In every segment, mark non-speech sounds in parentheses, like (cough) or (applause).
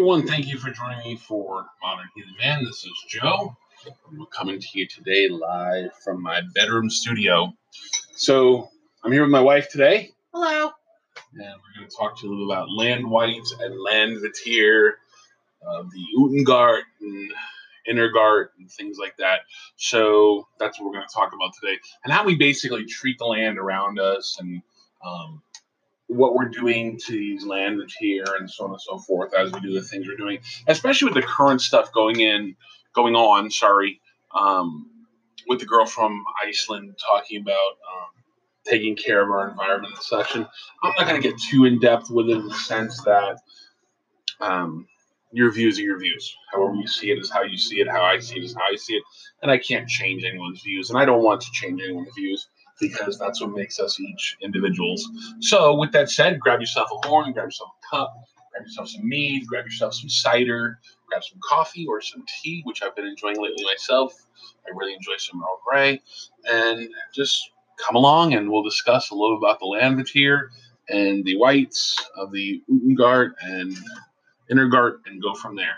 Everyone, thank you for joining me for Modern Heathen Man. This is Joe. I'm coming to you today live from my bedroom studio. So I'm here with my wife today. Hello. And we're going to talk to you a little about land wights and land Landvættir, uh, the Utangard and Innangard and things like that. So that's what we're going to talk about today, and how we basically treat the land around us and um, what we're doing to these lands here and so on and so forth as we do the things we're doing, especially with the current stuff going in, going on. Sorry, um, with the girl from Iceland talking about um, taking care of our environment and such. And I'm not going to get too in depth with it in the sense that um, your views are your views. However you see it is how you see it. How I see it is how I see it. And I can't change anyone's views, and I don't want to change anyone's views because that's what makes us each individuals. So, with that said, grab yourself a horn, grab yourself a cup, grab yourself some mead, grab yourself some cider, grab some coffee or some tea, which I've been enjoying lately myself. I really enjoy some Earl Grey, and just come along and we'll discuss a little about the Landvættir and the wights of the Utangard and Innangard and go from there.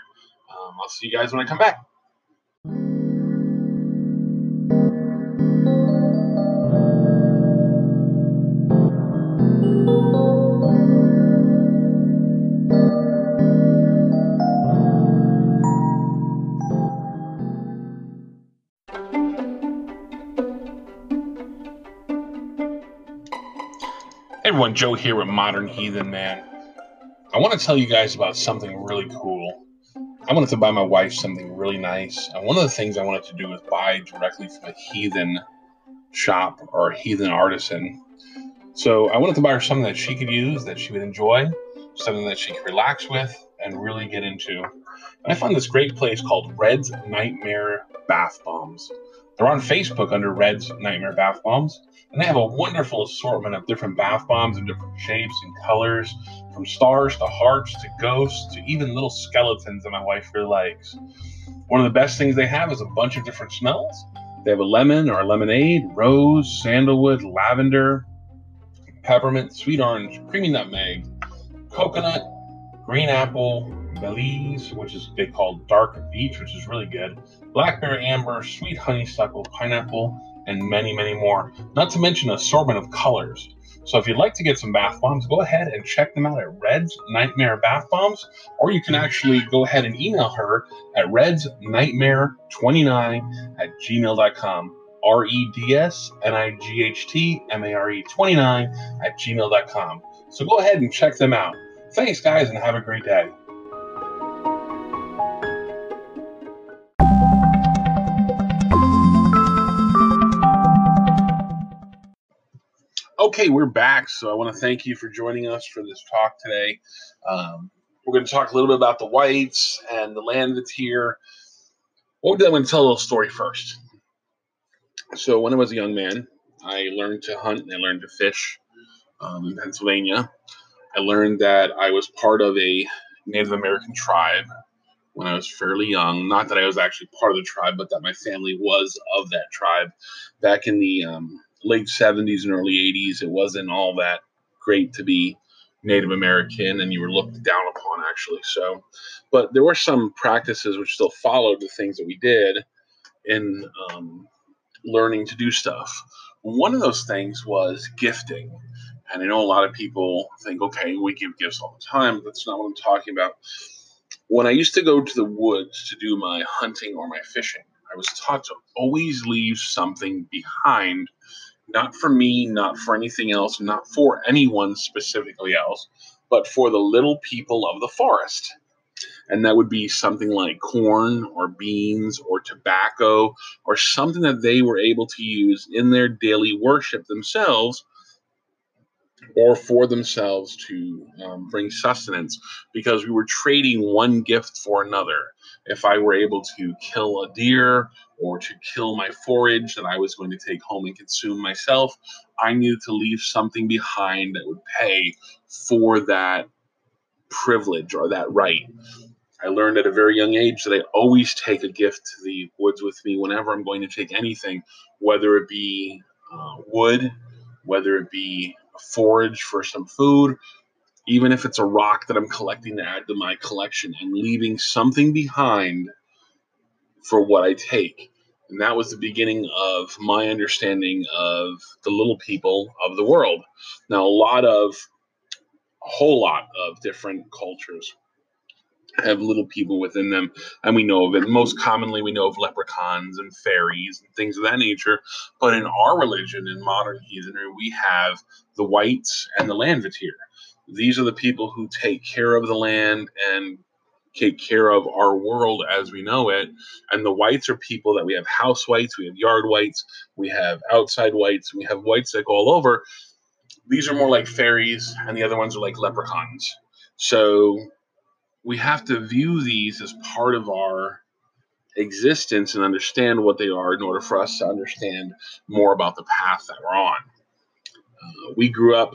Um, I'll see you guys when I come back. Everyone, Joe here with Modern Heathen Man. I want to tell you guys about something really cool. I wanted to buy my wife something really nice, and one of the things I wanted to do was buy directly from a heathen shop or a heathen artisan. So I wanted to buy her something that she could use, that she would enjoy, something that she could relax with and really get into. And I found this great place called Red's Nightmare Bath Bombs. They're on Facebook under Red's Nightmare Bath Bombs, and they have a wonderful assortment of different bath bombs in different shapes and colors, from stars to hearts to ghosts to even little skeletons that my wife really likes. One of the best things they have is a bunch of different smells. They have a lemon or a lemonade, rose, sandalwood, lavender, peppermint, sweet orange, creamy nutmeg, coconut, green apple, Belize, which is they call dark beach, which is really good, blackberry amber, sweet honeysuckle, pineapple, and many, many more. Not to mention an assortment of colors. So if you'd like to get some bath bombs, go ahead and check them out at Red's Nightmare Bath Bombs, or you can actually go ahead and email her at Red's Nightmare 29 at gmail.com. R E D S N I G H T M A R E 29 at gmail.com. So go ahead and check them out. Thanks, guys, and have a great day. Okay, we're back. So I want to thank you for joining us for this talk today. Um, we're going to talk a little bit about the wights and the land that's here. What Well, I'm going to tell a little story first. So when I was a young man, I learned to hunt and I learned to fish um, in Pennsylvania. I learned that I was part of a Native American tribe when I was fairly young. Not that I was actually part of the tribe, but that my family was of that tribe back in the um, late 70s and early 80s, it wasn't all that great to be Native American and you were looked down upon, actually. So, but there were some practices which still followed the things that we did in um, learning to do stuff. One of those things was gifting. And I know a lot of people think, okay, we give gifts all the time. That's not what I'm talking about. When I used to go to the woods to do my hunting or my fishing, I was taught to always leave something behind not for me, not for anything else, not for anyone specifically else, but for the little people of the forest. And that would be something like corn or beans or tobacco or something that they were able to use in their daily worship themselves or for themselves to um, bring sustenance because we were trading one gift for another. If I were able to kill a deer or to kill my forage that I was going to take home and consume myself, I needed to leave something behind that would pay for that privilege or that right. I learned at a very young age that I always take a gift to the woods with me whenever I'm going to take anything, whether it be uh, wood, whether it be forage for some food, even if it's a rock that I'm collecting to add to my collection and leaving something behind for what I take. And that was the beginning of my understanding of the little people of the world. Now, a lot of, a whole lot of different cultures have little people within them, and we know of it. Most commonly, we know of leprechauns and fairies and things of that nature. But in our religion, in modern heathenry, we have the wights and the landvættir. These are the people who take care of the land and take care of our world as we know it. And the wights are people that we have house wights, we have yard wights, we have outside wights, we have wights that go all over. These are more like fairies, and the other ones are like leprechauns. So we have to view these as part of our existence and understand what they are in order for us to understand more about the path that we're on. Uh, we grew up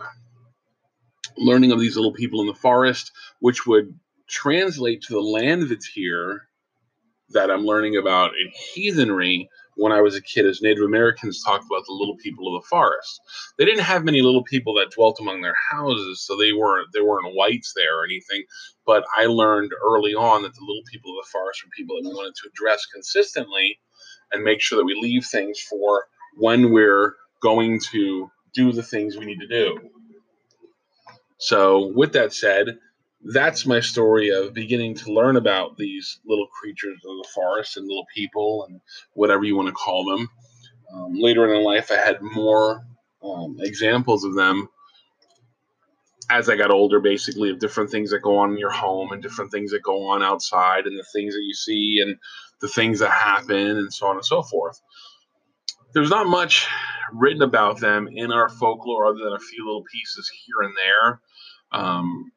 learning of these little people in the forest, which would translate to the land that's here that I'm learning about in heathenry when I was a kid, as Native Americans talked about the little people of the forest. They didn't have many little people that dwelt among their houses, so they weren't there weren't wights there or anything. But I learned early on that the little people of the forest were people that we wanted to address consistently and make sure that we leave things for when we're going to do the things we need to do. So, with that said, that's my story of beginning to learn about these little creatures of the forest and little people and whatever you want to call them. Um, later in life, I had more um, examples of them as I got older, basically, of different things that go on in your home and different things that go on outside and the things that you see and the things that happen and so on and so forth. There's not much written about them in our folklore other than a few little pieces here and there. Um,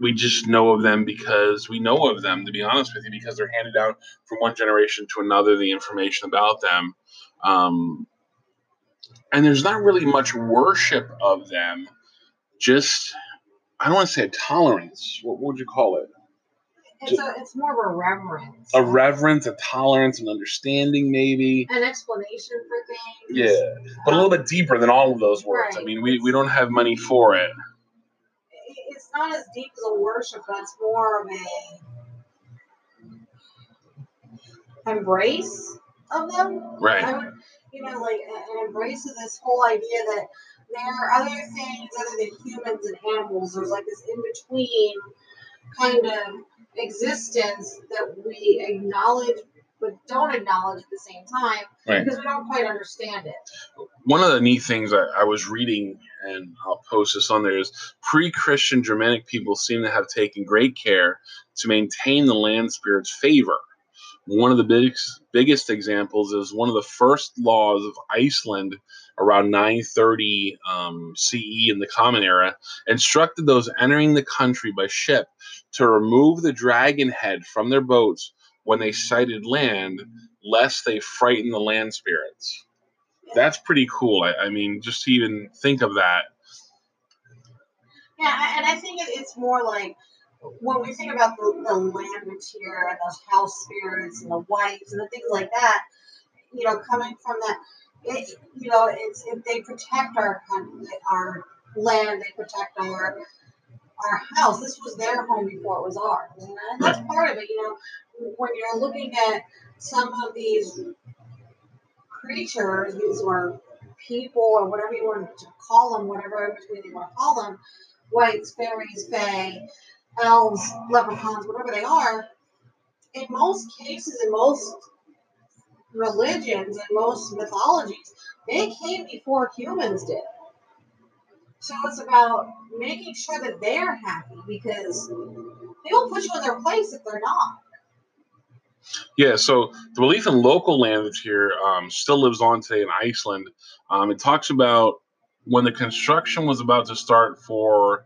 we just know of them because we know of them, to be honest with you, because they're handed down from one generation to another, the information about them. Um, and there's not really much worship of them, just, I don't want to say a tolerance. What, what would you call it? It's, a, it's more of a reverence. A reverence, a tolerance, an understanding, maybe. An explanation for things. Yeah. But a little bit deeper than all of those words. Right. I mean, we, we don't have money for it. Not as deep as a worship, but it's more of a embrace of them. Right. Would, you know, like an embrace of this whole idea that there are other things other than humans and animals. There's like this in between kind of existence that we acknowledge but don't acknowledge at the same time Right. because we don't quite understand it. one of the neat things I, I was reading, and I'll post this on there, is pre Christian Germanic people seem to have taken great care to maintain the land spirit's favor. One of the biggest, biggest examples is one of the first laws of Iceland around 930 um, CE in the Common Era instructed those entering the country by ship to remove the dragon head from their boats when they sighted land, lest they frighten the land spirits that's pretty cool. I, I mean, just to even think of that. Yeah, and I think it's more like when we think about the, the land material and those house spirits and the wights and the things like that, you know, coming from that, it, you know, it's if they protect our country, our land, they protect our our house. This was their home before it was ours, and that's part of it. You know, when you're looking at some of these creatures, these are people or whatever you want to call them, whatever between you want to call them, wights, fairies, fae, elves, leprechauns, whatever they are, in most cases, in most religions, in most mythologies, they came before humans did. So it's about making sure that they're happy because they will put you in their place if they're not. Yeah, so the belief in local language here um, still lives on today in Iceland. Um, it talks about when the construction was about to start for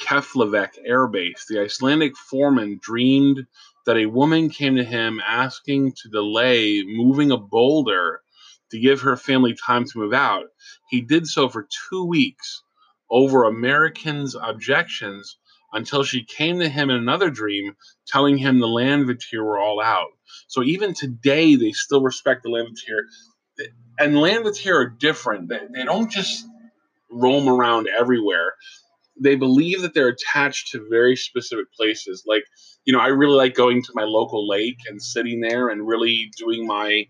Keflavik Air Base, the Icelandic foreman dreamed that a woman came to him asking to delay moving a boulder to give her family time to move out. He did so for two weeks over Americans' objections until she came to him in another dream telling him the Landvættir were all out. So even today, they still respect the Landvættir. And Landvættir are different. They, they don't just roam around everywhere. they believe that they're attached to very specific places. Like, you know, I really like going to my local lake and sitting there and really doing my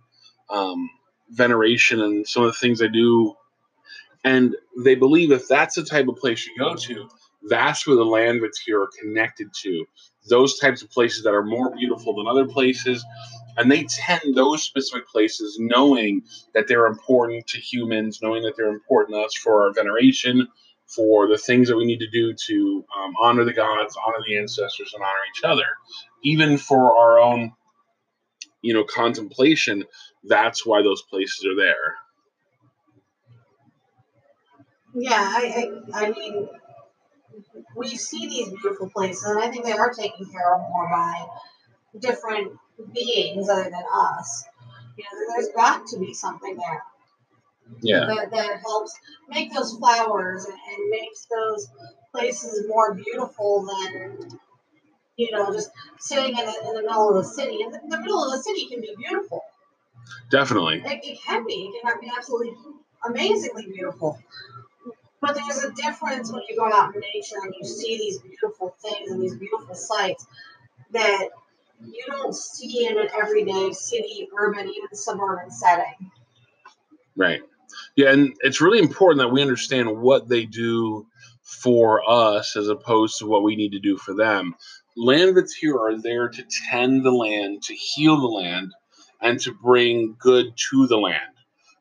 um, veneration and some of the things I do. And they believe if that's the type of place you go to, that's where the land that's here are connected to. Those types of places that are more beautiful than other places. And they tend those specific places knowing that they're important to humans, knowing that they're important to us for our veneration, for the things that we need to do to um, honor the gods, honor the ancestors, and honor each other. Even for our own, you know, contemplation, that's why those places are there. Yeah, I, I, I mean, we see these beautiful places, and I think they are taken care of more by different beings other than us. You know, there's got to be something there. Yeah. That, that helps make those flowers and, and makes those places more beautiful than, you know, just sitting in the, in the middle of the city. And the, the middle of the city can be beautiful. Definitely. It, it can be. It can be absolutely amazingly beautiful. But there's a difference when you go out in nature and you see these beautiful things and these beautiful sights that you don't see in an everyday city, urban, even suburban setting. Right. Yeah, and it's really important that we understand what they do for us as opposed to what we need to do for them. Land that's here are there to tend the land, to heal the land, and to bring good to the land.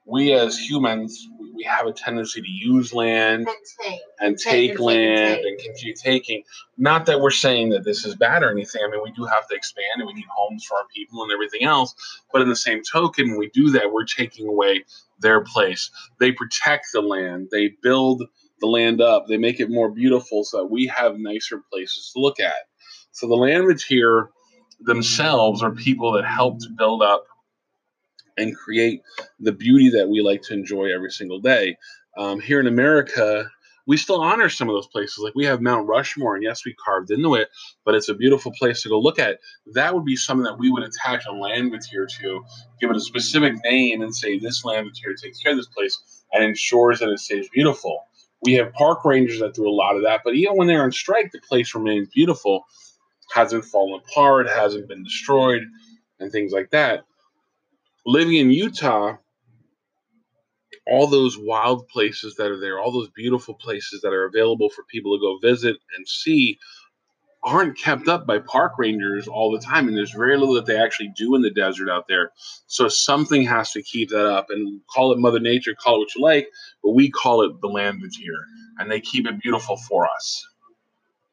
We as humans, we have a tendency to use land And take. and Take take and take and land take. and continue taking. Not that we're saying that this is bad or anything. I mean, we do have to expand and we need homes for our people and everything else. But in the same token, when we do that, we're taking away their place. They protect the land, they build the land up, they make it more beautiful so that we have nicer places to look at. So the Landvættir themselves are people that help to build up and create the beauty that we like to enjoy every single day. Um, here in America, we still honor some of those places. Like we have Mount Rushmore, and yes, we carved into it, but it's a beautiful place to go look at. That would be something that we would attach a Landvættir to, give it a specific name, and say this land Landvættir takes care of this place and ensures that it stays beautiful. We have park rangers that do a lot of that, but even when they're on strike, the place remains beautiful, hasn't fallen apart, hasn't been destroyed, and things like that. Living in Utah, all those wild places that are there, all those beautiful places that are available for people to go visit and see, aren't kept up by park rangers all the time. And there's very little that they actually do in the desert out there. So something has to keep that up and call it Mother Nature, call it what you like, but we call it the land that's here. And they keep it beautiful for us.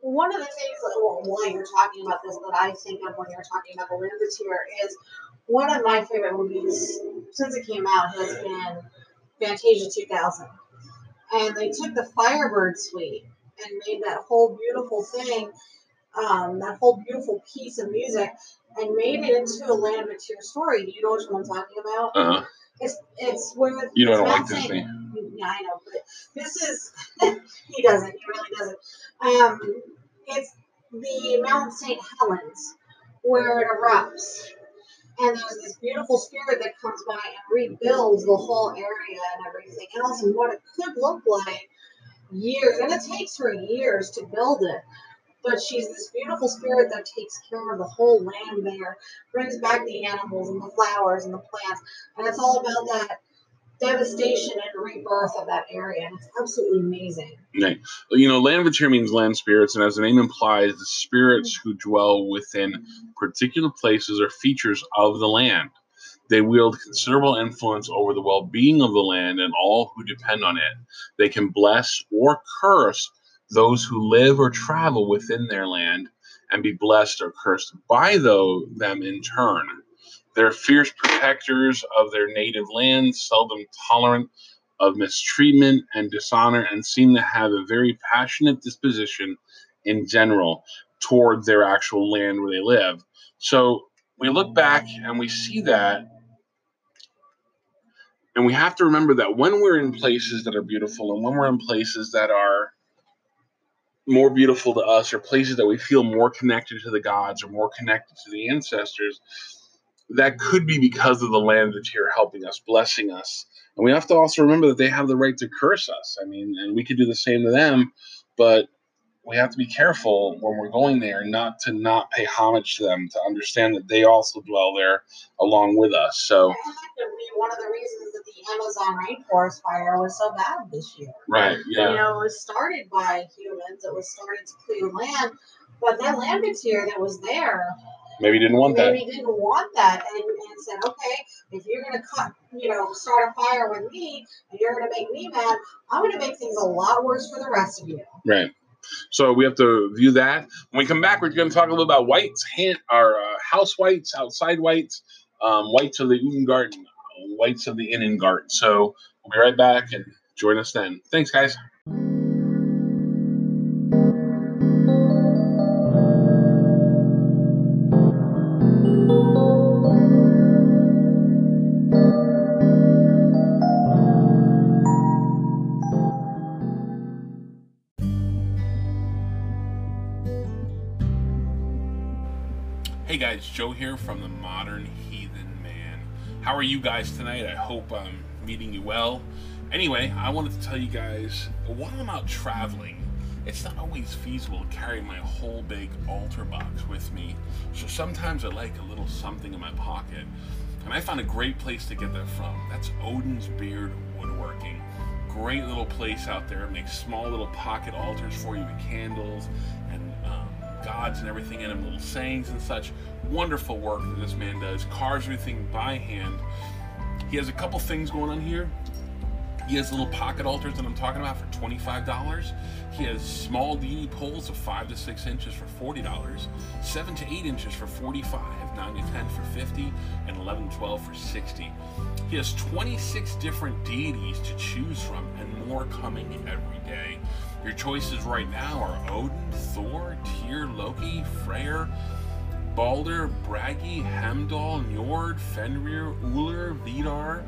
One of the things that, well, while you're talking about this, that I think of when you're talking about the Landvættir is one of my favorite movies since it came out has been Fantasia 2000. And they took the Firebird suite and made that whole beautiful thing, um, that whole beautiful piece of music, and made it into a Landvættir story. Do you know which one I'm talking about? Uh-huh. It's it's where You don't like Mount Saint- Disney. Yeah, I know, but this is (laughs) he doesn't. He really doesn't. Um, it's the Mount St. Helens where it erupts, and there's this beautiful spirit that comes by and rebuilds the whole area and everything else, and what it could look like years, and it takes her years to build it. But she's this beautiful spirit that takes care of the whole land there, brings back the animals and the flowers and the plants, and it's all about that devastation and rebirth of that area. And it's absolutely amazing. Right. You know, Landvættir means land spirits, and as the name implies, the spirits who dwell within particular places or features of the land. They wield considerable influence over the well being of the land and all who depend on it. They can bless or curse those who live or travel within their land and be blessed or cursed by though, them in turn. They're fierce protectors of their native land, seldom tolerant of mistreatment and dishonor, and seem to have a very passionate disposition in general toward their actual land where they live. So we look back and we see that. And we have to remember that when we're in places that are beautiful and when we're in places that are more beautiful to us or places that we feel more connected to the gods or more connected to the ancestors, that could be because of the land that's here helping us, blessing us. And we have to also remember that they have the right to curse us. I mean, and we could do the same to them, but we have to be careful when we're going there not to not pay homage to them, to understand that they also dwell there along with us. So, that could be one of the reasons that the Amazon rainforest fire was so bad this year. right, Yeah. You know, it was started by humans. It was started to clear land, but that land material that was there maybe didn't want that. maybe didn't want that and, and said, okay, if you're gonna cut, you know, start a fire with me and you're gonna make me mad, I'm gonna make things a lot worse for the rest of you. Right. So we have to view that. When we come back, we're going to talk a little about wights, hand, our uh, house wights, outside wights, um, wights of the Udengarten, wights of the Innengarten. So we'll be right back and join us then. Thanks, guys. Joe here from the Modern Heathen Man. How are you guys tonight? I hope I'm meeting you well. Anyway, I wanted to tell you guys while I'm out traveling, it's not always feasible to carry my whole big altar box with me. So sometimes I like a little something in my pocket. And I found a great place to get that from. That's Odin's Beard Woodworking. Great little place out there. It makes small little pocket altars for you with candles and gods and everything in them, little sayings and such. Wonderful work that this man does. Carves everything by hand. He has a couple things going on here. He has little pocket altars that I'm talking about for $25. He has small deity poles of 5 to 6 inches for $40, 7 to 8 inches for 45, 9 to 10 for 50, and 11 to 12 for 60. He has 26 different deities to choose from and more coming every day. Your choices right now are Odin, Thor, Tyr, Loki, Freyr, Balder, Bragi, Heimdall, Njord, Fenrir, Uller, Vidar,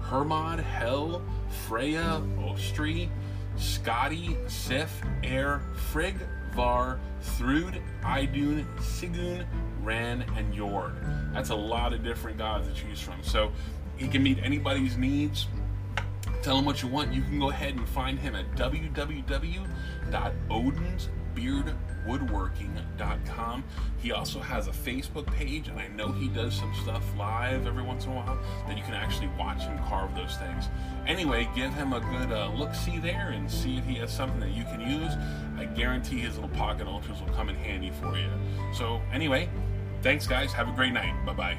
Hermod, Hel, Freya, Ostri, Skadi, Sif, Eir, Frigg, Var, Thrud, Idun, Sigyn, Ran, and Jord. That's a lot of different gods to choose from. So he can meet anybody's needs. Tell him what you want. You can go ahead and find him at www.odinsbeardwoodworking.com. He also has a Facebook page, and I know he does some stuff live every once in a while that you can actually watch him carve those things. Anyway, give him a good uh, look see there and see if he has something that you can use. I guarantee his little pocket altars will come in handy for you. So, anyway, thanks, guys. Have a great night. Bye bye.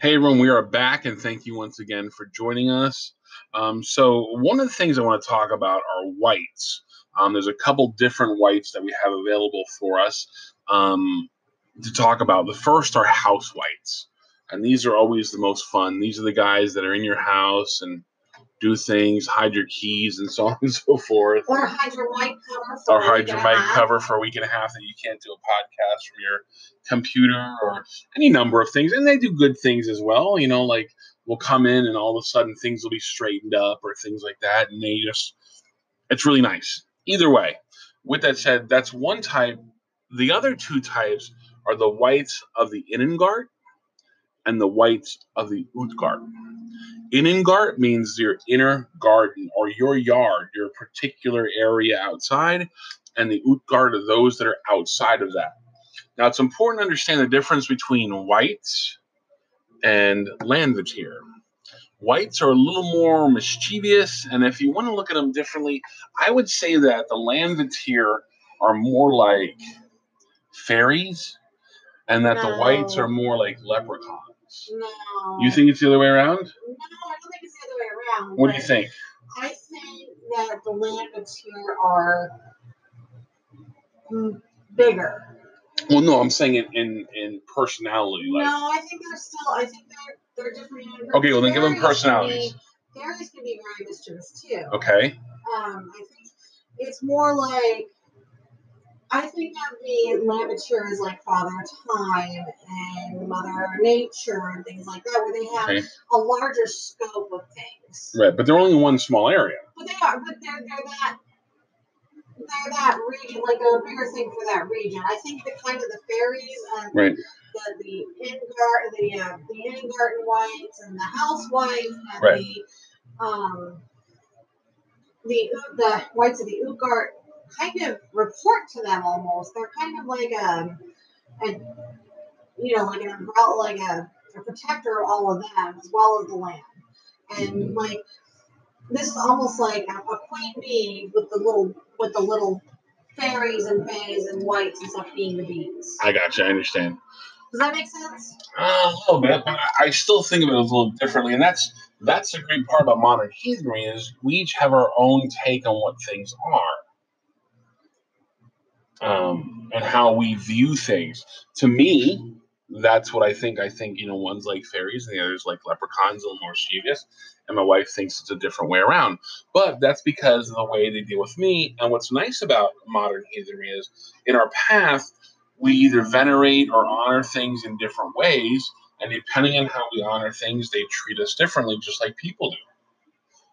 Hey everyone, we are back and thank you once again for joining us. Um, so, one of the things I want to talk about are wights. Um, there's a couple different wights that we have available for us um, to talk about. The first are house wights, and these are always the most fun. These are the guys that are in your house and do things, hide your keys, and so on and so forth Or hide your mic cover for or a hide week your and a mic half. cover for a week and a half that you can't do a podcast from your computer or any number of things. And they do good things as well. You know, like we'll come in and all of a sudden things will be straightened up or things like that. And they just, it's really nice. Either way, with that said, that's one type. The other two types are the wights of the Innangard and the wights of the Utgard. Innangard means your inner garden or your yard, your particular area outside, and the Utgard are those that are outside of that. Now, it's important to understand the difference between wights and Landvættir. Wights are a little more mischievous, and if you want to look at them differently, I would say that the Landvættir are more like fairies, and that the wights are more like leprechauns. No. You think it's the other way around? No, I don't think it's the other way around. What do you think? I think that the landlords here are bigger. Well, no, I'm saying in in, in personality. Like, no, I think they're still. I think they're they're different. in- Okay, well, then give them personalities. Fairies can be very mischievous too. okay, Um, I think it's more like. I think that the Lavature is like Father Time and Mother Nature and things like that, where they have okay, a larger scope of things. right. But they're only one small area. But they are, but they're they're that they're that region, like a bigger thing for that region. I think the kind of the fairies and Right. the, the in garden, the uh, the in garden wights and the house wights and Right. the um the the wights of the Utgard kind of report to them almost. They're kind of like a, a you know, like an umbrella, like a, a protector of all of them as well as the land. And like this is almost like a, a queen bee with the little with the little fairies and fays and wights and stuff being the bees. I got you. I understand. Does that make sense? Uh, a little bit, but I- I still think of it a little differently, and that's that's the great part about modern heathenry is we each have our own take on what things are, um, and how we view things. To me, that's what I think. I think you know, one's like fairies, and the other's like leprechauns, a little more mischievous, and my wife thinks it's a different way around. But that's because of the way they deal with me. And what's nice about modern heathenry is, in our path, we either venerate or honor things in different ways. And depending on how we honor things, they treat us differently, just like people do.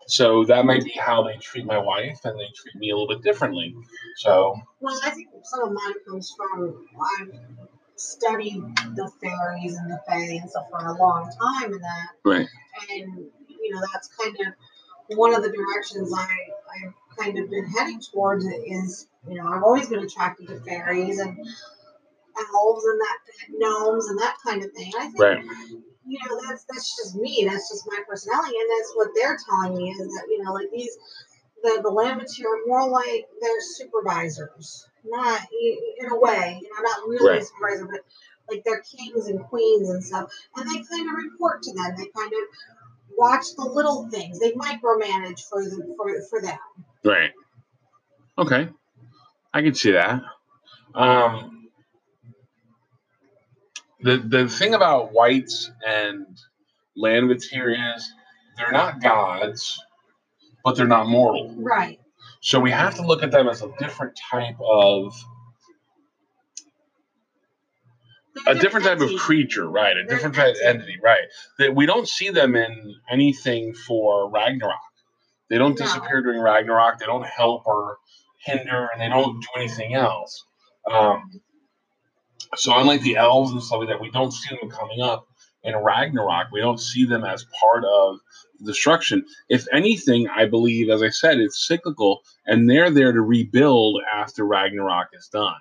So that might be how they treat my wife, and they treat me a little bit differently. So, Well, I think some of mine comes from I've studied the fairies and the fae and stuff for a long time, and that, right, and you know that's kind of one of the directions I I've kind of been heading towards. Is you know I've always been attracted to fairies and elves and that gnomes and that kind of thing. I think right, you know that's that's just me that's just my personality and that's what they're telling me is that you know like these the the Lamberts are more like they're supervisors not in a way you know not really a supervisor but like they're kings and queens and stuff and they kind of report to them they kind of watch the little things they micromanage for the for, for them right. Okay, I can see that. Um, the the thing about wights and Landvits here is they're not gods, but they're not mortal. right So we have to look at them as a different type of a different type of creature, right? A They're different type of entity. entity, right? That we don't see them in anything for Ragnarok. They don't No. disappear during Ragnarok. They don't help or hinder, and they don't do anything else. Um, so unlike the elves and stuff like that, we don't see them coming up in Ragnarok. We don't see them as part of destruction. If anything, I believe, as I said, it's cyclical, and they're there to rebuild after Ragnarok is done.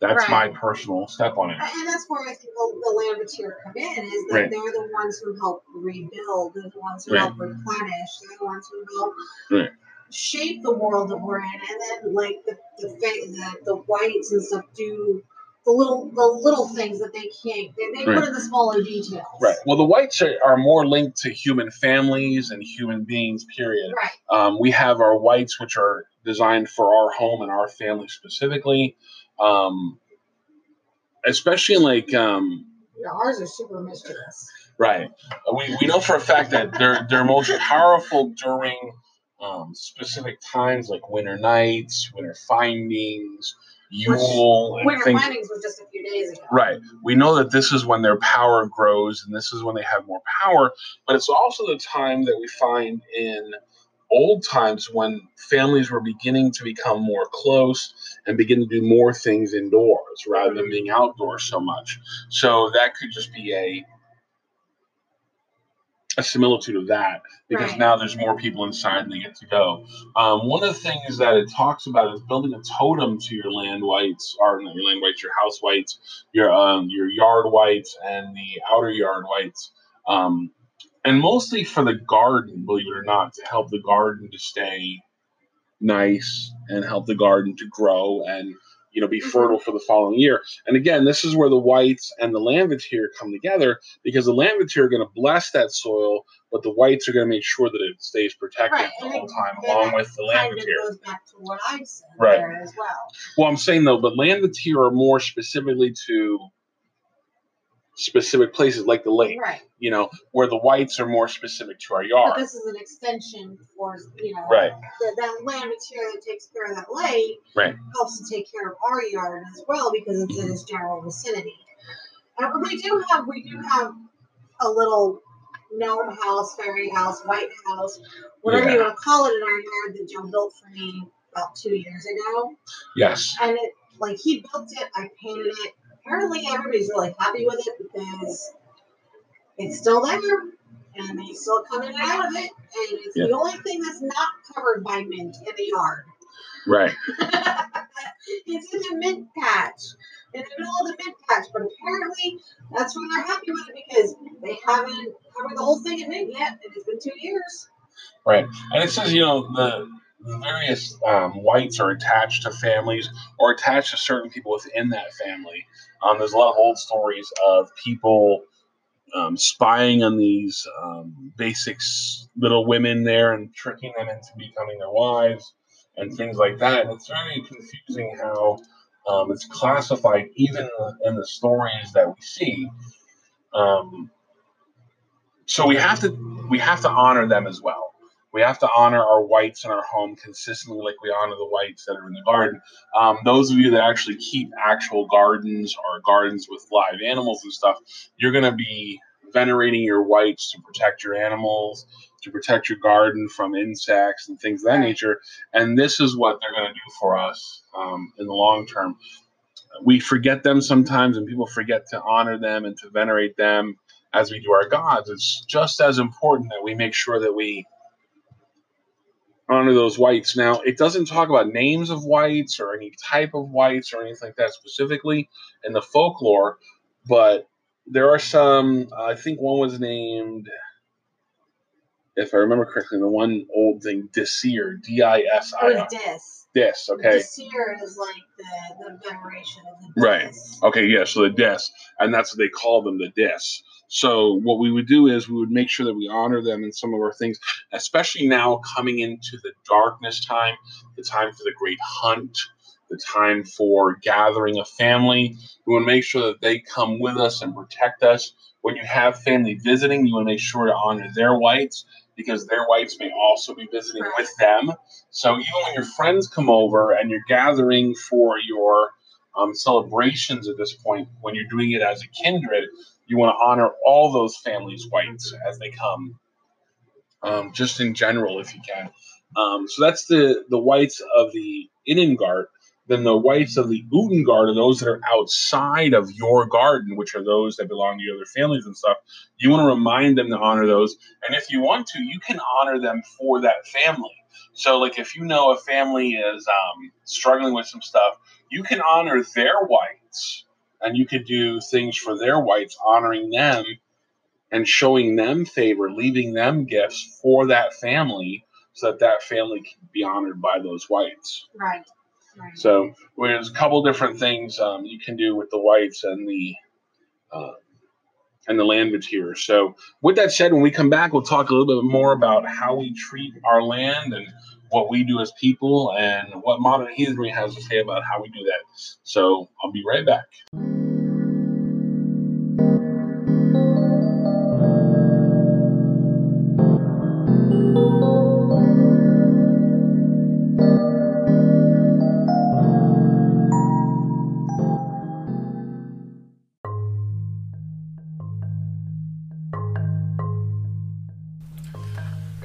That's my personal step on it. And that's where I think the, the Lambertier come in, is that Right. they're the ones who help rebuild, they're the ones who Right. help replenish, they're the ones who help Right. shape the world that we're in, and then like the the, the the wights and stuff do the little the little things that they can't. They, they Right. put in the smaller details. Right. Well, the wights are, are more linked to human families and human beings, period. Right. Um, we have our wights, which are designed for our home and our family specifically. Um, especially in like, um, Yeah, ours are super mischievous. right. We, we know for a fact that they're, they're most powerful during um, specific times like winter nights, winter findings, Yule, and Winter things. Findings was just a few days ago. Right. We know that this is when their power grows and this is when they have more power, but it's also the time that we find in old times when families were beginning to become more close and begin to do more things indoors rather than being outdoors so much. So that could just be a a similitude of that because Right. now there's more people inside and they get to go. Um, one of the things that it talks about is building a totem to your land wights, or not your land wights, your house wights, your um, your yard wights, and the outer yard wights, um, and mostly for the garden, believe it or not, to help the garden to stay nice and help the garden to grow and you know be Mhm. fertile for the following year. And again, this is where the wights and the Lambertier come together because the Lambertier are going to bless that soil, but the wights are going to make sure that it stays protected Right, the and whole time, along with the Lambertier. goes back to what I said Right. there as well. Well, I'm saying though, but Lambertier are more specifically to specific places like the lake, Right. you know, where the wights are more specific to our But yard. this is an extension for, you know, Right. that, that land material that takes care of that lake Right. helps to take care of our yard as well because it's in its general vicinity. Uh, and we do have we do have a little gnome house, fairy house, wight house, whatever you want to call it in our yard that Joe built for me about two years ago. Yes. And it like he built it, I painted it, apparently everybody's really happy with it because it's still there and they still coming out of it. And it's Yeah. the only thing that's not covered by mint in the yard. Right. (laughs) it's in the mint patch, in the middle of the mint patch. But apparently, that's why they're happy with it because they haven't covered the whole thing in mint yet, and it's been two years. Right. And it says, you know, the, various um, wights are attached to families or attached to certain people within that family. Um, there's a lot of old stories of people um, spying on these um, basic little women there and tricking them into becoming their wives and things like that. And it's very confusing how um, it's classified even in the stories that we see. Um, so we have to we have to honor them as well. We have to honor our wights in our home consistently, like we honor the wights that are in the garden. Um, those of you that actually keep actual gardens or gardens with live animals and stuff, you're going to be venerating your wights to protect your animals, to protect your garden from insects and things of that nature. And this is what they're going to do for us um, in the long term. We forget them sometimes, and people forget to honor them and to venerate them as we do our gods. It's just as important that we make sure that we honor those wights. Now, it doesn't talk about names of wights or any type of wights or anything like that specifically in the folklore, but there are some. I think one was named, if I remember correctly, the one old thing, Disir, D I S It was dis. Dis, okay. This year is like the, the veneration of the Right. Okay, yeah, so the dis, and that's what they call them, the dis. So what we would do is we would make sure that we honor them in some of our things, especially now coming into the darkness time, the time for the great hunt, the time for gathering a family. We want to make sure that they come with us and protect us. When you have family visiting, you want to make sure to honor their wights because their wights may also be visiting with them. So even when your friends come over and you're gathering for your um, celebrations at this point, when you're doing it as a kindred, you want to honor all those families' wights as they come, um, just in general, if you can. Um, so that's the the wights of the Innangard. Then the wights of the Utangard are those that are outside of your garden, which are those that belong to your other families and stuff. You want to remind them to honor those, and if you want to, you can honor them for that family. So, like if you know a family is um, struggling with some stuff, you can honor their wights and you could do things for their wights, honoring them and showing them favor, leaving them gifts for that family so that that family can be honored by those wights. Right. So there's a couple different things um, you can do with the wights and the uh, and the land material. So with that said, when we come back, we'll talk a little bit more about how we treat our land and what we do as people and what modern heathenry has to say about how we do that. So I'll be right back.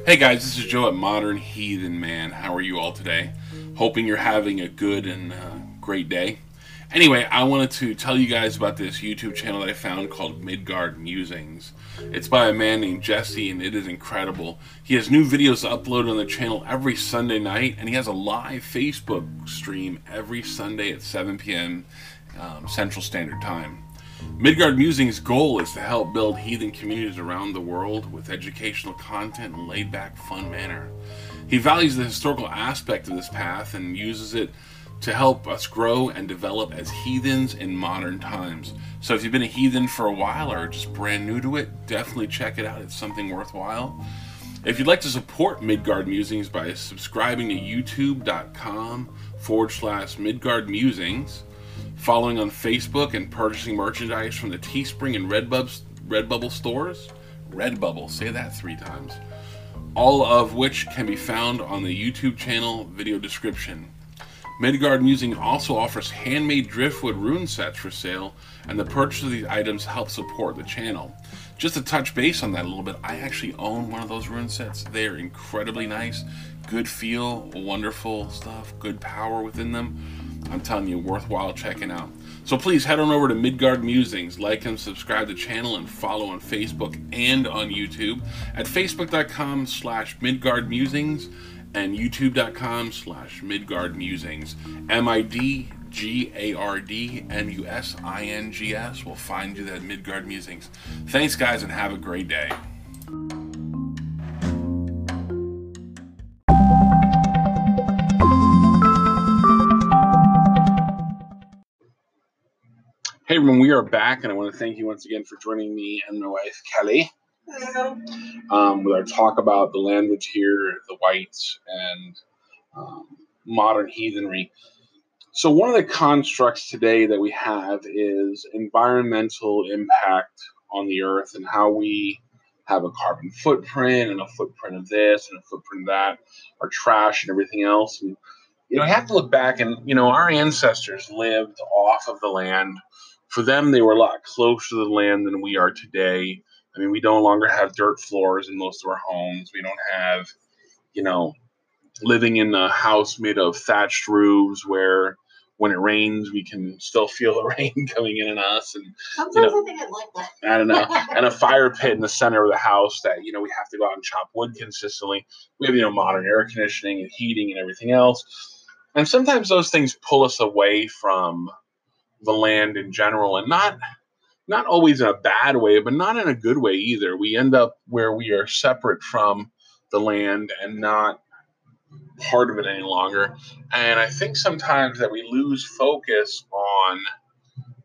Hey guys, this is Joe at Modern Heathen Man. How are you all today? Hoping you're having a good and uh, great day. Anyway, I wanted to tell you guys about this YouTube channel that I found called Midgard Musings. It's by a man named Jesse, and it is incredible. He has new videos uploaded on the channel every Sunday night, and he has a live Facebook stream every Sunday at 7 p.m. Um, Central Standard Time. Midgard Musing's goal is to help build heathen communities around the world with educational content and laid back, fun manner. He values the historical aspect of this path and uses it to help us grow and develop as heathens in modern times. So if you've been a heathen for a while or just brand new to it, definitely check it out. It's something worthwhile. If you'd like to support Midgard Musings by subscribing to youtube.com forward slash Midgard Musings, following on Facebook and purchasing merchandise from the Teespring and Redbubble, Redbubble stores. Redbubble, say that three times. All of which can be found on the YouTube channel video description. Midgard Musing also offers handmade driftwood rune sets for sale, and the purchase of these items helps support the channel. Just to touch base on that a little bit, I actually own one of those rune sets. They are incredibly nice, good feel, wonderful stuff, good power within them. I'm telling you, worthwhile checking out. So please head on over to Midgard Musings, like and subscribe to the channel, and follow on Facebook and on YouTube at facebook.com slash Midgard Musings and youtube.com slash Midgard Musings. M-I-D G A R D M U S I N G S We'll find you that Midgard Musings. Thanks, guys, and have a great day. Hey everyone, we are back, and I want to thank you once again for joining me and my wife Kelly um, with our talk about the language here, the wights, and um, modern heathenry. So, one of the constructs today that we have is environmental impact on the earth and how we have a carbon footprint and a footprint of this and a footprint of that, our trash and everything else. And, you know, we have to look back and, you know, our ancestors lived off of the land. For them, they were a lot closer to the land than we are today. I mean, we no longer have dirt floors in most of our homes. We don't have, you know, living in a house made of thatched roofs where when it rains, we can still feel the (laughs) rain coming in on us. And sometimes you know, I think I like that. I don't know. (laughs) and a fire pit in the center of the house that you know we have to go out and chop wood consistently. We have you know modern air conditioning and heating and everything else. And sometimes those things pull us away from the land in general, and not not always in a bad way, but not in a good way either. We end up where we are separate from the land and not part of it any longer. And I think sometimes that we lose focus on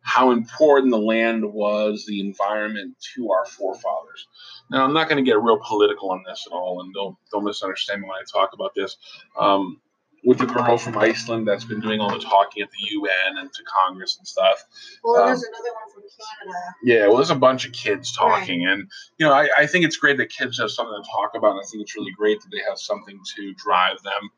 how important the land was, the environment to our forefathers. Now, I'm not going to get real political on this at all, and don't don't misunderstand me when I talk about this. Um, with the girl from Iceland that's been doing all the talking at the UN and to Congress and stuff. Well, um, there's another one from Canada. Yeah, well, there's a bunch of kids talking, right. and you know, I, I think it's great that kids have something to talk about. And I think it's really great that they have something to drive them.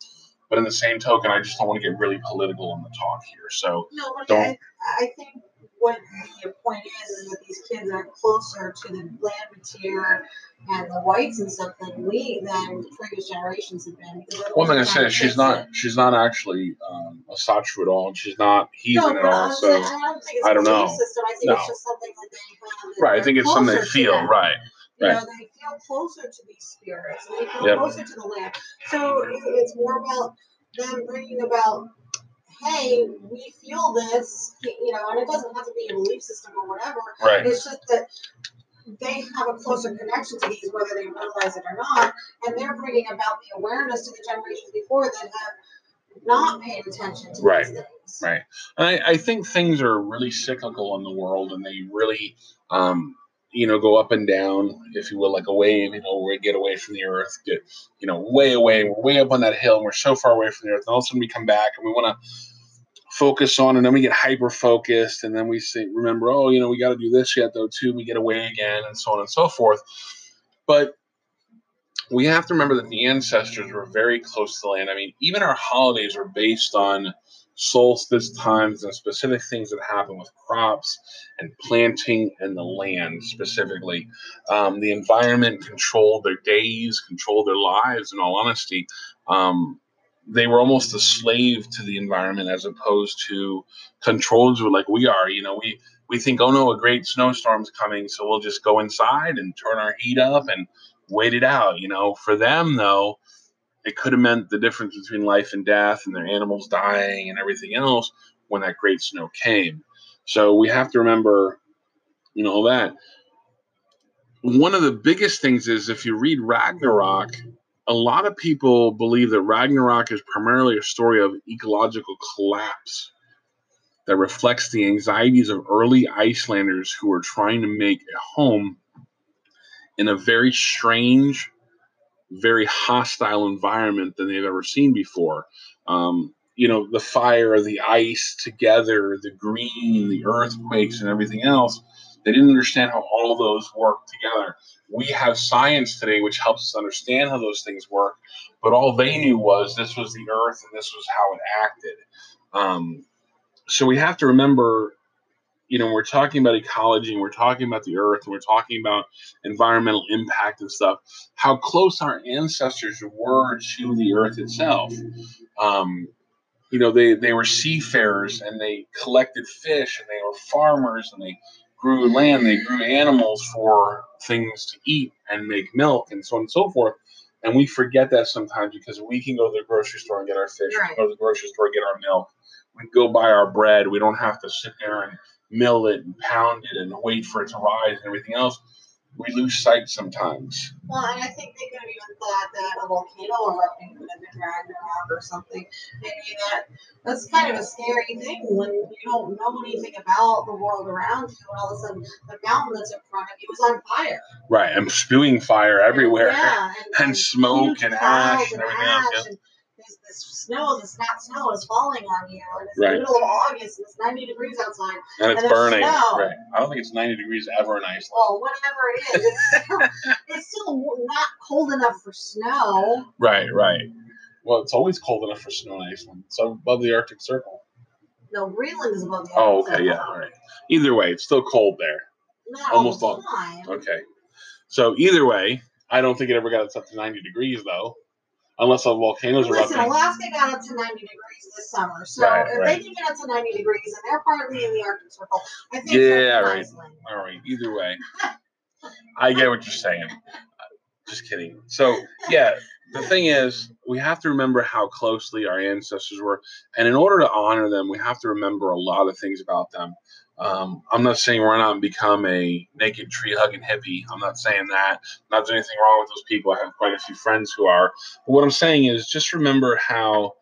But in the same token, I just don't want to get really political in the talk here. So no, don't. I, I think what the point is is that these kids are closer to the land material and the wights and stuff than we than previous generations have been. One thing I say, is she's not it. she's not actually um, Asatru at all, and she's not heathen no, at all. So I don't, I don't know. System. I think no. it's just something that they have. Right, I think it's something they feel. Right. You right. know, they feel closer to these spirits. They feel yep. closer to the land. So it's more about them bringing about hey, we feel this, you know, and it doesn't have to be a belief system or whatever. Right. It's just that they have a closer connection to these, whether they realize it or not, and they're bringing about the awareness to the generations before that have not paid attention to right. these things. Right. And I, I think things are really cyclical in the world, and they really. Um, you know, go up and down, if you will, like a wave, you know, we get away from the earth, get, you know, way away, we're way up on that hill, and we're so far away from the earth, and all of a sudden we come back and we want to focus on, and then we get hyper focused, and then we say, remember, oh, you know, we got to do this yet though too. We get away again, and so on and so forth. But we have to remember that the ancestors were very close to the land. I mean, even our holidays are based on solstice times and specific things that happen with crops and planting and the land specifically. Um, the environment controlled their days, controlled their lives, in all honesty. Um, they were almost a slave to the environment as opposed to controlled like we are. You know, we we think, oh no, a great snowstorm's coming, so we'll just go inside and turn our heat up and wait it out. You know, for them though, it could have meant the difference between life and death and their animals dying and everything else when that great snow came. So we have to remember, you know, that. One of the biggest things is if you read Ragnarok, a lot of people believe that Ragnarok is primarily a story of ecological collapse that reflects the anxieties of early Icelanders who were trying to make a home in a very strange, very hostile environment than they've ever seen before. Um, you know, the fire, the ice together, the green, the earthquakes, and everything else they didn't understand how all those work together. We have science today which helps us understand how those things work, but all they knew was this was the earth and this was how it acted. Um, so we have to remember, you know, we're talking about ecology and we're talking about the earth and we're talking about environmental impact and stuff, how close our ancestors were to the earth itself. Um, you know, they, they were seafarers and they collected fish and they were farmers and they grew land, they grew animals for things to eat and make milk and so on and so forth. And we forget that sometimes because we can go to the grocery store and get our fish, Right. we can go to the grocery store and get our milk. We can go buy our bread. We don't have to sit there and mill it and pound it and wait for it to rise and everything else. We lose sight sometimes. Well, and I think they could have even thought that a volcano erupting could have been dragged around or something. Maybe that that's kind of a scary thing when you don't know anything about the world around you, and all of a sudden the mountain that's in front of you is on fire. Right. And spewing fire everywhere. Yeah, And (laughs) smoke and ash and everything else, and This, this snow, this not snow is falling on you, and it's Right. the middle of August, and it's 90 degrees outside. And it's And burning. Right. I don't think it's 90 degrees ever in Iceland. Well, whatever it is, it's still, (laughs) it's still not cold enough for snow. Right, right. Well, it's always cold enough for snow in Iceland. It's above the Arctic Circle. No, Greenland is above the Arctic Circle. Oh, okay, yeah, all right. Either way, it's still cold there. Not Almost all all- the time. Okay. So either way, I don't think it ever got up to 90 degrees though, unless a volcano's Listen, erupting. Alaska got up to 90 degrees this summer, so Right, if right. they can get up to 90 degrees and they're partly in the Arctic Circle, I think Yeah, that's right. Iceland. All right. Either way, I get what you're saying. Just kidding. So yeah, the thing is, we have to remember how closely our ancestors were, and in order to honor them, we have to remember a lot of things about them. Um, I'm not saying run out and become a naked tree hugging hippie. I'm not saying that. I'm Not doing anything wrong with those people. I have quite a few friends who are. But what I'm saying is just remember how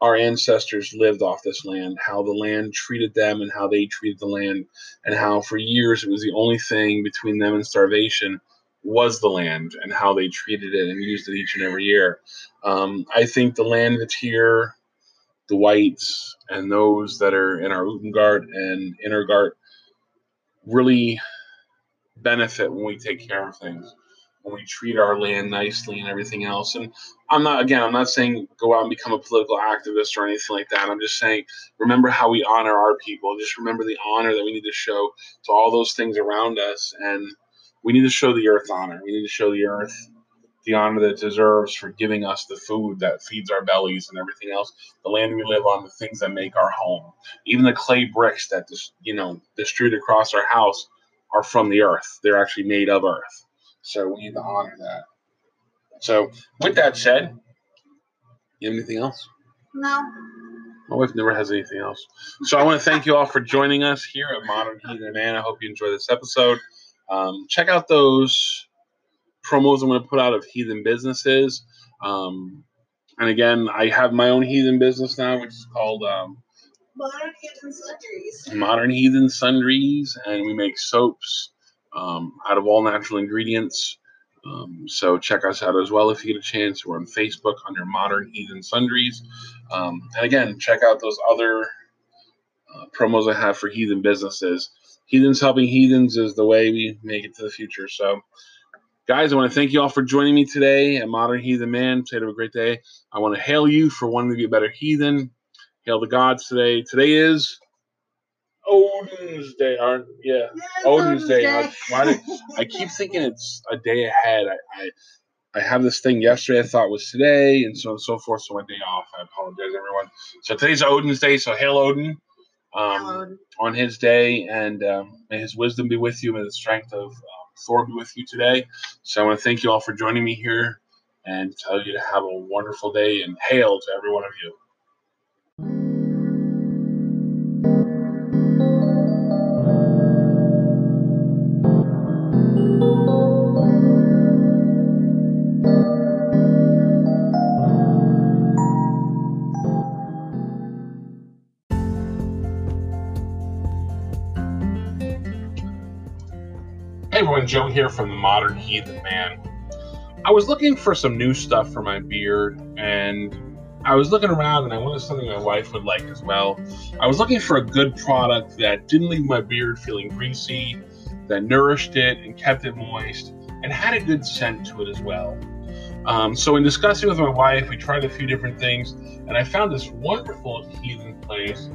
our ancestors lived off this land, how the land treated them and how they treated the land, and how for years it was the only thing between them and starvation was the land and how they treated it and used it each and every year. Um, I think the land that's here, the wights and those that are in our Utangard and Innangard really benefit when we take care of things, when we treat our land nicely and everything else. And I'm not, again, I'm not saying go out and become a political activist or anything like that. I'm just saying remember how we honor our people. Just remember the honor that we need to show to all those things around us. And we need to show the earth honor. We need to show the earth the honor that it deserves for giving us the food that feeds our bellies and everything else, the land we live on, the things that make our home. Even the clay bricks that dis- you know distribute across our house are from the earth. They're actually made of earth. So we need to honor that. So with that said, you have anything else? No. My wife never has anything else. So I want to thank you all for joining us here at Modern Heathen Man. I hope you enjoy this episode. Um, check out those promos I'm going to put out of heathen businesses. Um, and again, I have my own heathen business now, which is called um, Modern Kitchen Sundries. Modern Heathen Sundries, and we make soaps um, out of all natural ingredients. Um, so check us out as well if you get a chance. We're on Facebook under Modern Heathen Sundries. Um, and again, check out those other uh, promos I have for heathen businesses. Heathens helping heathens is the way we make it to the future. So, guys, I want to thank you all for joining me today at Modern Heathen Man. Today have a great day. I want to hail you for wanting to be a better heathen. Hail the gods today. Today is Odin's Day, aren't yeah? Yes, Odin's Day. Day. I, why did, I keep (laughs) thinking it's a day ahead. I, I I have this thing yesterday I thought was today, and so on and so forth. So my day off. I apologize, everyone. So today's Odin's Day. So hail Odin um, on his day, and um, may his wisdom be with you. May the strength of um, Thor be with you today. So I want to thank you all for joining me here, and tell you to have a wonderful day, and hail to every one of you. Joe here from the Modern Heathen Man. I was looking for some new stuff for my beard, and I was looking around and I wanted something my wife would like as well. I was looking for a good product that didn't leave my beard feeling greasy, that nourished it and kept it moist, and had a good scent to it as well. Um, so, in discussing with my wife, we tried a few different things, and I found this wonderful heathen place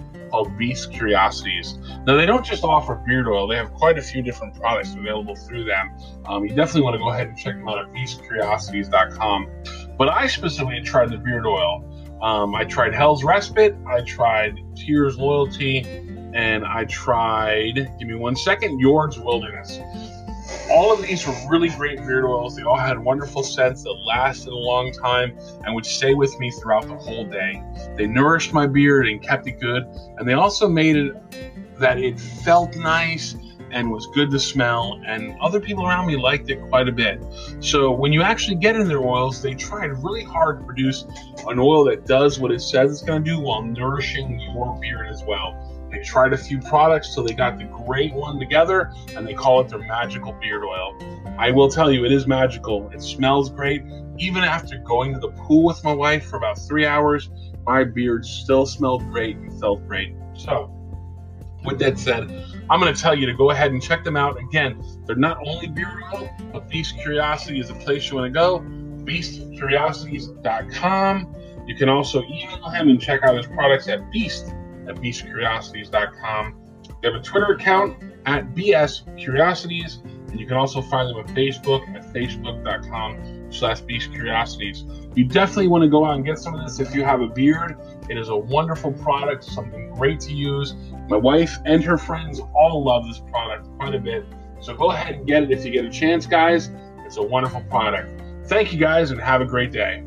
Beast Curiosities. Now, they don't just offer beard oil, they have quite a few different products available through them. Um, you definitely want to go ahead and check them out at beastcuriosities.com. But I specifically tried the beard oil. Um, I tried Hel's Respite, I tried Tyr's Loyalty, and I tried, give me one second, Yord's Wilderness. All of these were really great beard oils. They all had wonderful scents that lasted a long time and would stay with me throughout the whole day. They nourished my beard and kept it good, and they also made it that it felt nice and was good to smell, and other people around me liked it quite a bit. So when you actually get in their oils, they tried really hard to produce an oil that does what it says it's going to do while nourishing your beard as well. They tried a few products till they got the great one together, and they call it their magical beard oil. I will tell you, it is magical. It smells great. Even after going to the pool with my wife for about three hours, my beard still smelled great and felt great. So, with that said, I'm going to tell you to go ahead and check them out. Again, they're not only beard oil, but Beast Curiosity is the place you want to go. BeastCuriosities.com. You can also email him and check out his products at Beast at BeastCuriosities.com. They have a Twitter account at BS Curiosities, and you can also find them on Facebook at Facebook.com slash Beast Curiosities. You definitely want to go out and get some of this if you have a beard. It is a wonderful product, something great to use. My wife and her friends all love this product quite a bit. So go ahead and get it if you get a chance, guys. It's a wonderful product. Thank you guys and have a great day.